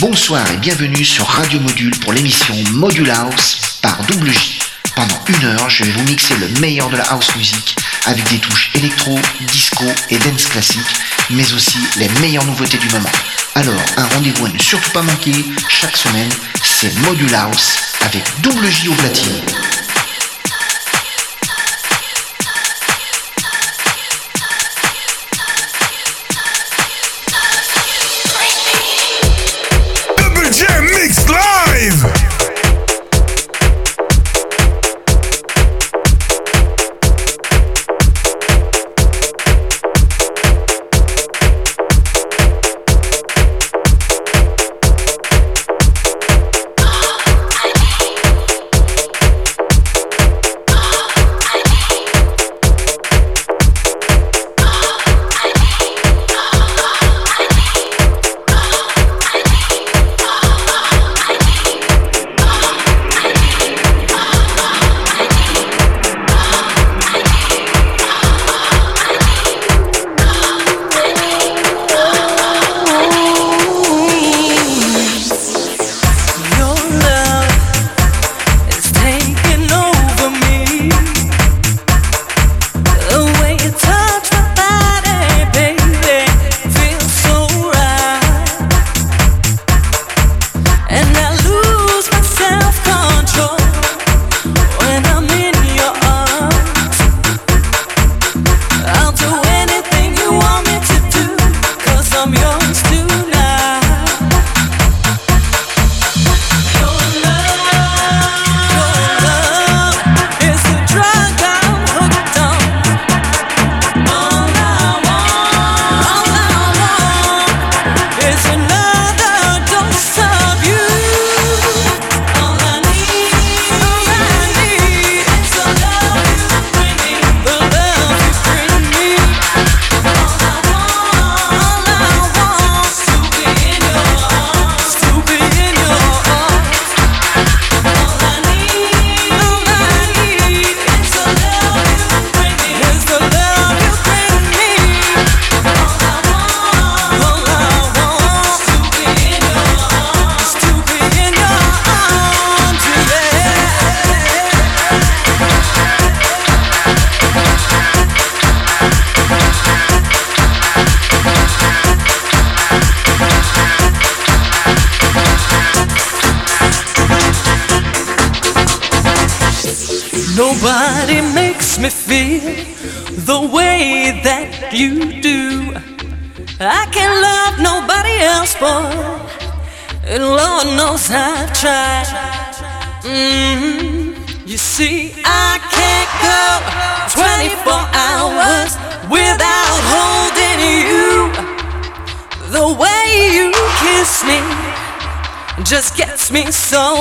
Bonsoir et bienvenue sur Radio Module pour l'émission Module House par Double J. Pendant une heure, je vais vous mixer le meilleur de la house music avec des touches électro, disco et dance classique, mais aussi les meilleures nouveautés du moment. Alors, un rendez-vous à ne surtout pas manquer chaque semaine, c'est Module House avec Double J au platine. just gets me so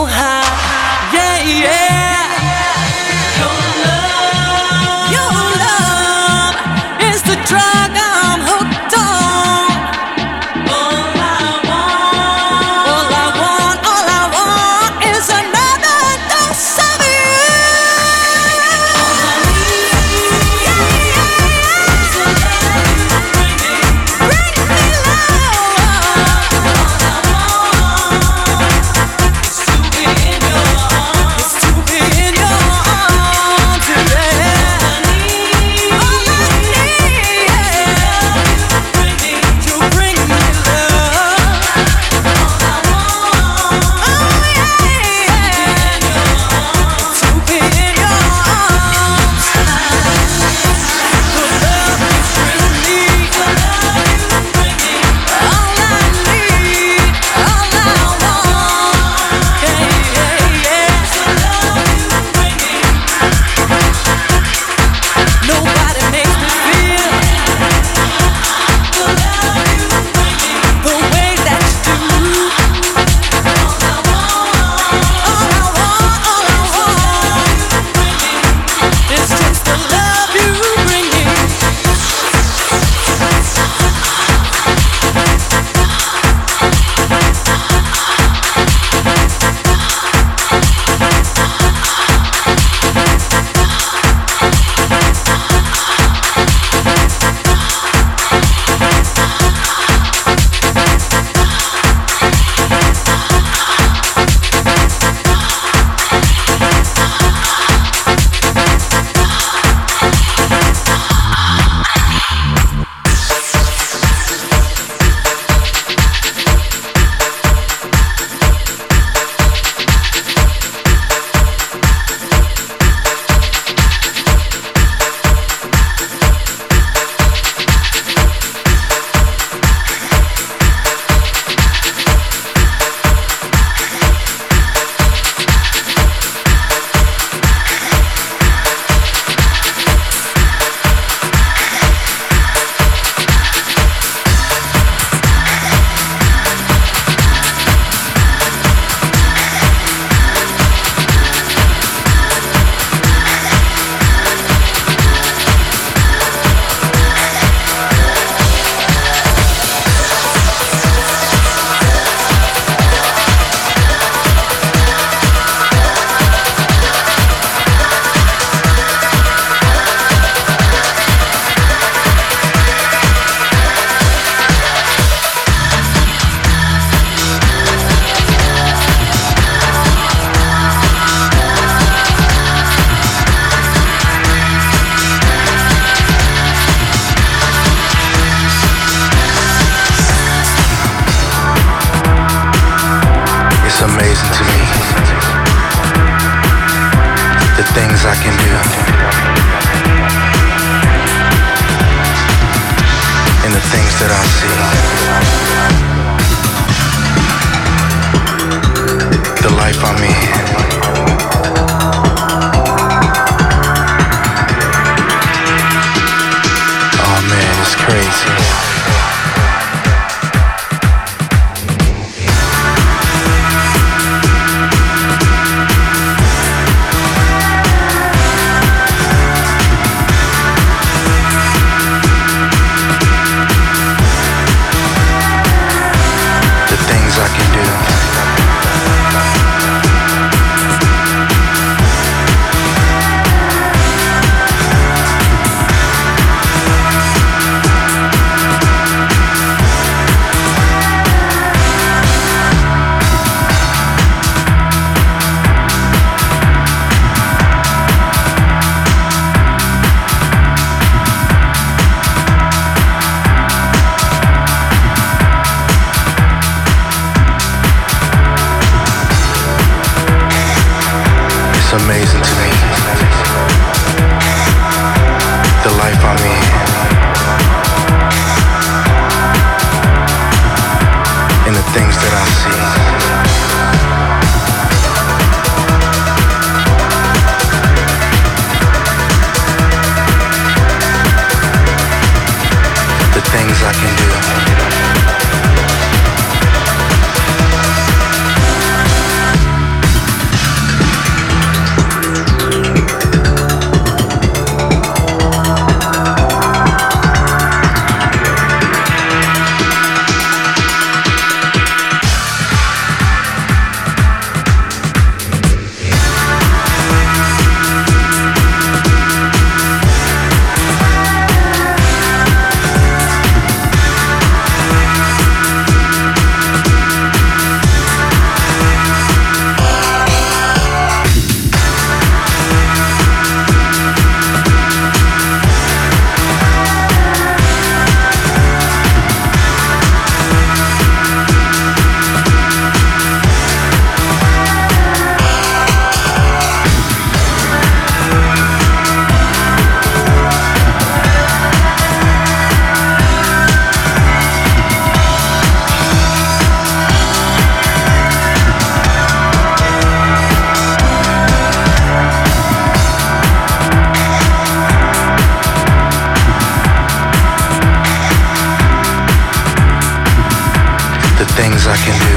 things I can do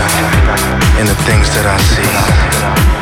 and the things that I see.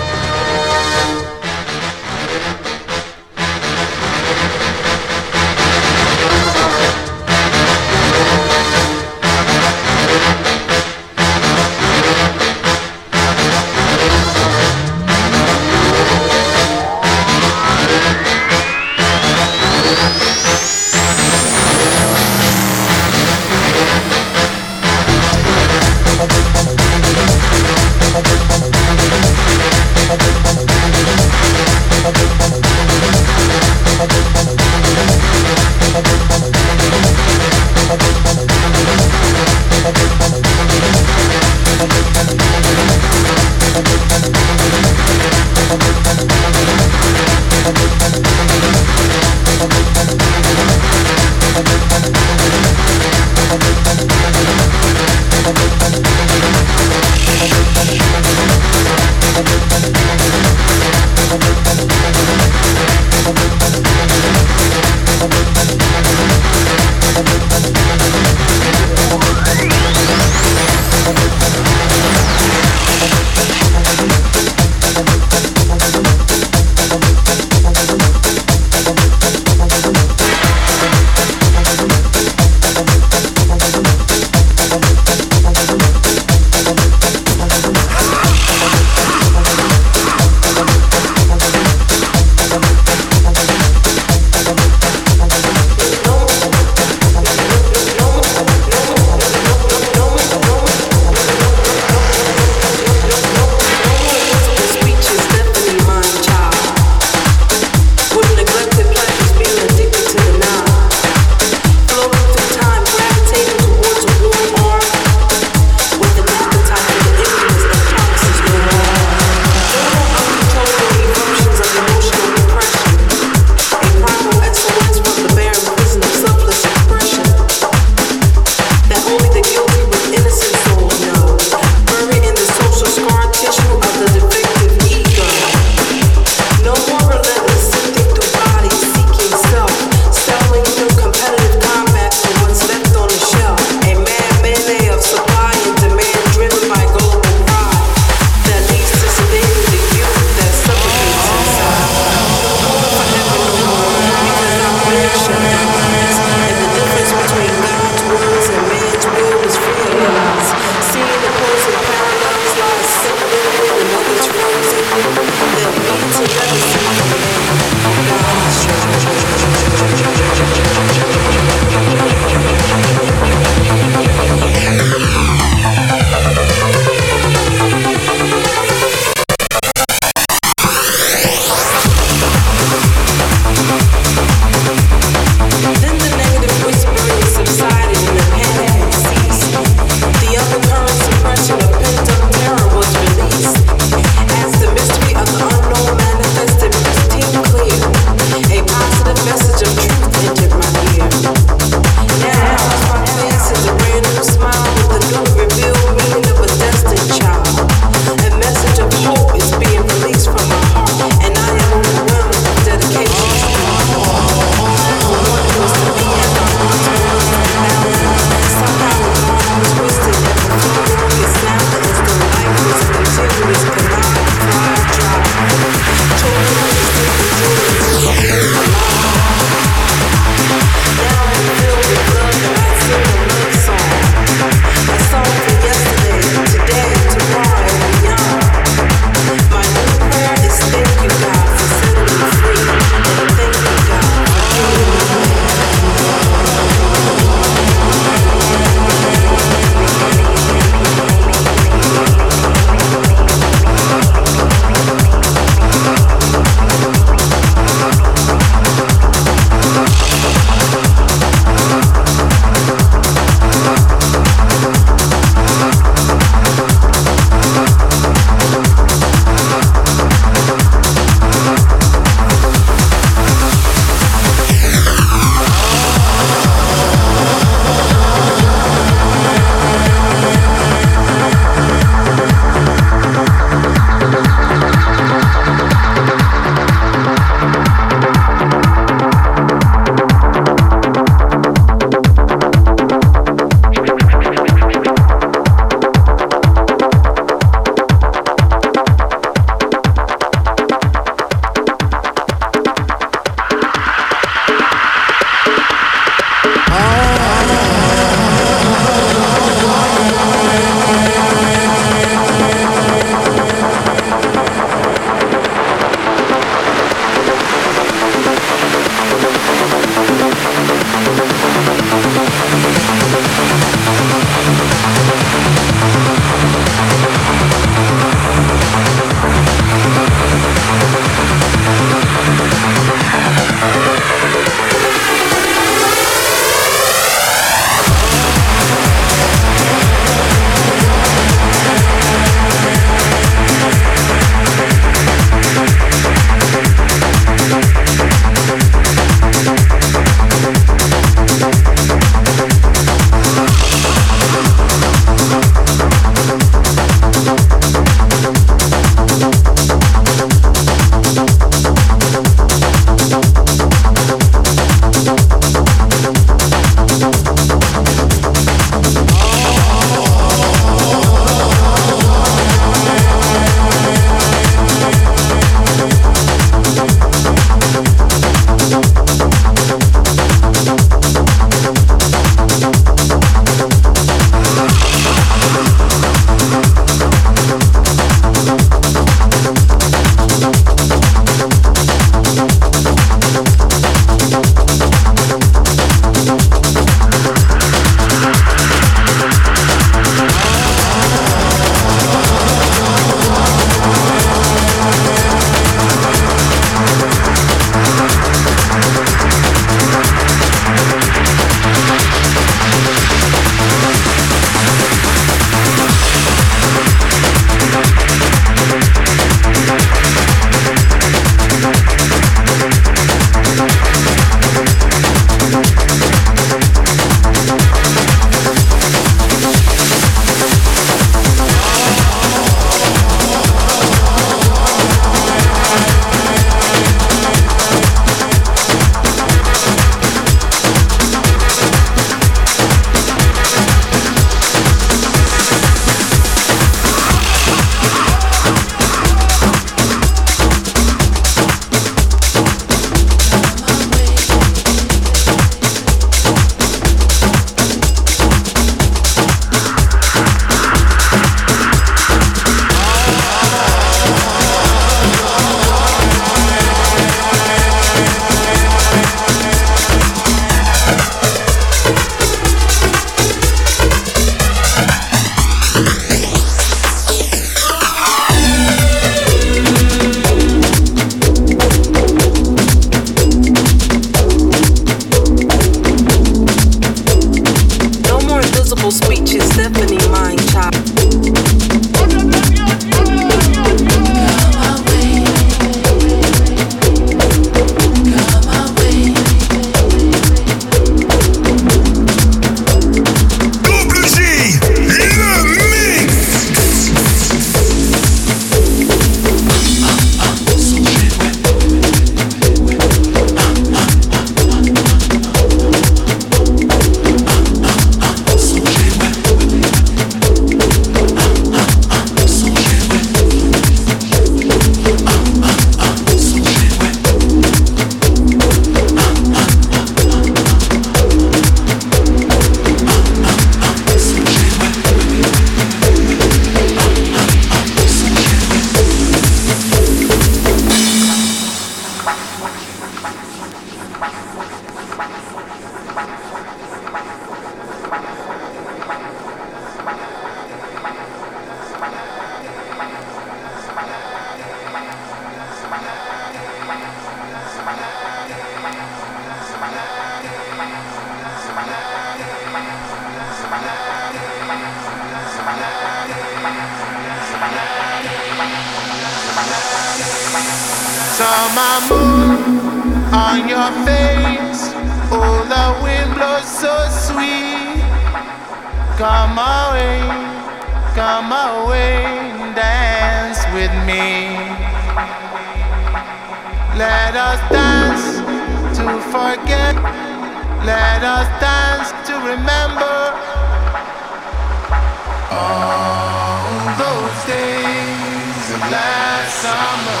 those days of last summer.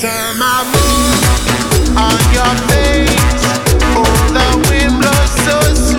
Turn my move on your face, oh the wind blows so.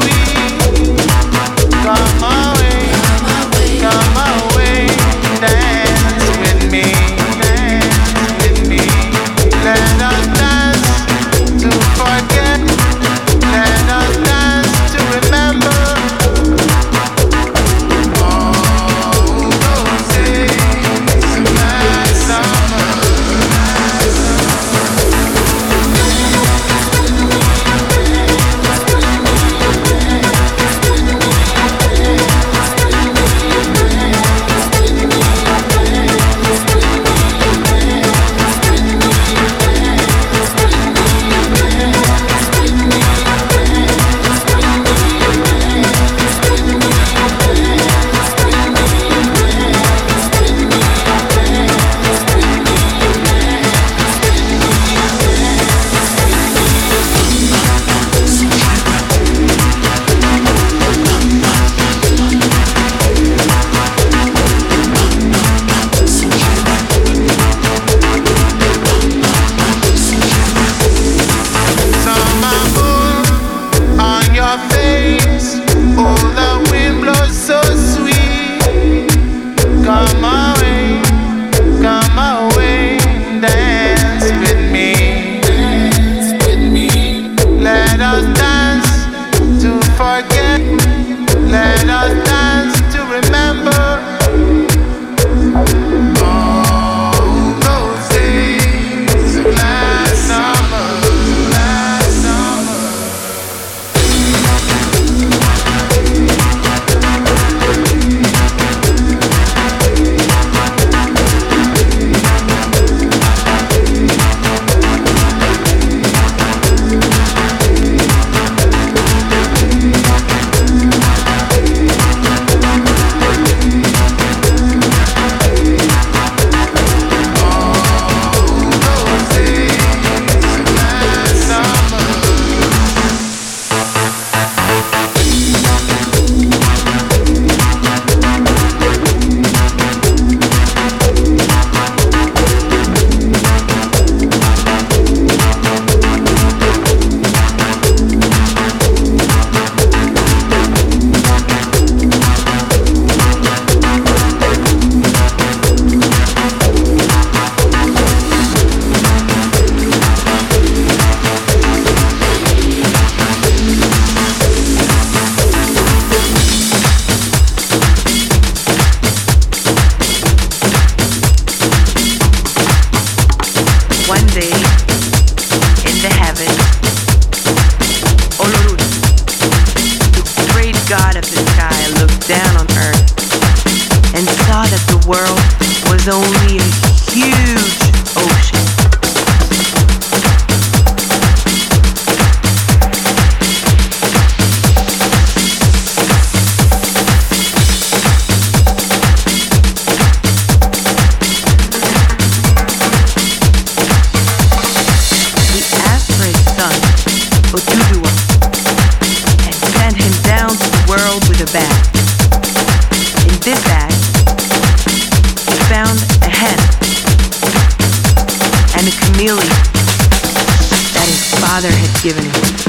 A hen and a chameleon that his father had given him.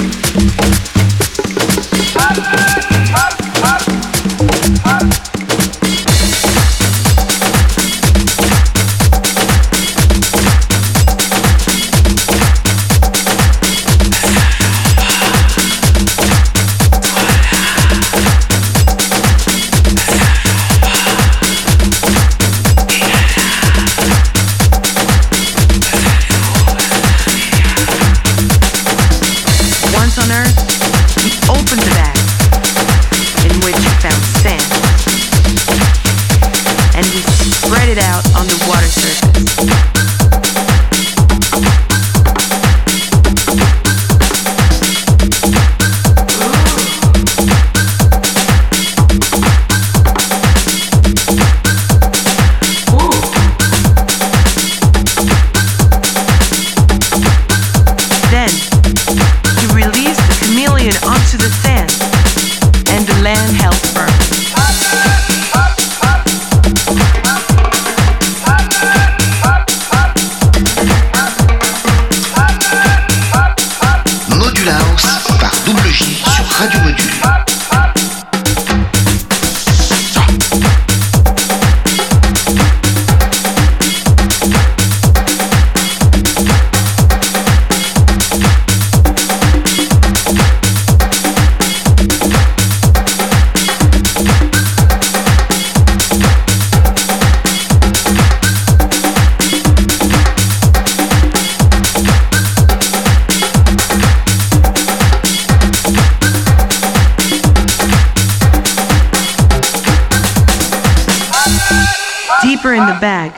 In the bag,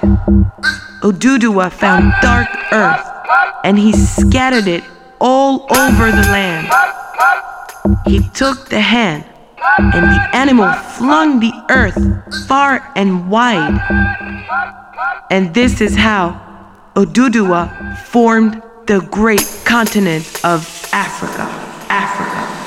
Oduduwa found dark earth and he scattered it all over the land. He took the hand and the animal flung the earth far and wide. And this is how Oduduwa formed the great continent of Africa. Africa.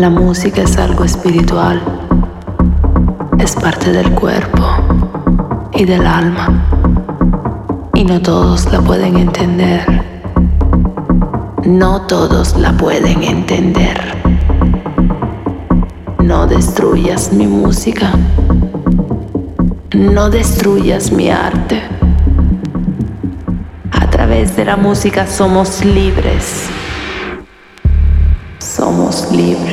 La música es algo espiritual, es parte del cuerpo y del alma, y no todos la pueden entender. No todos la pueden entender. No destruyas mi música. No destruyas mi arte. A través de la música somos libres somos libres.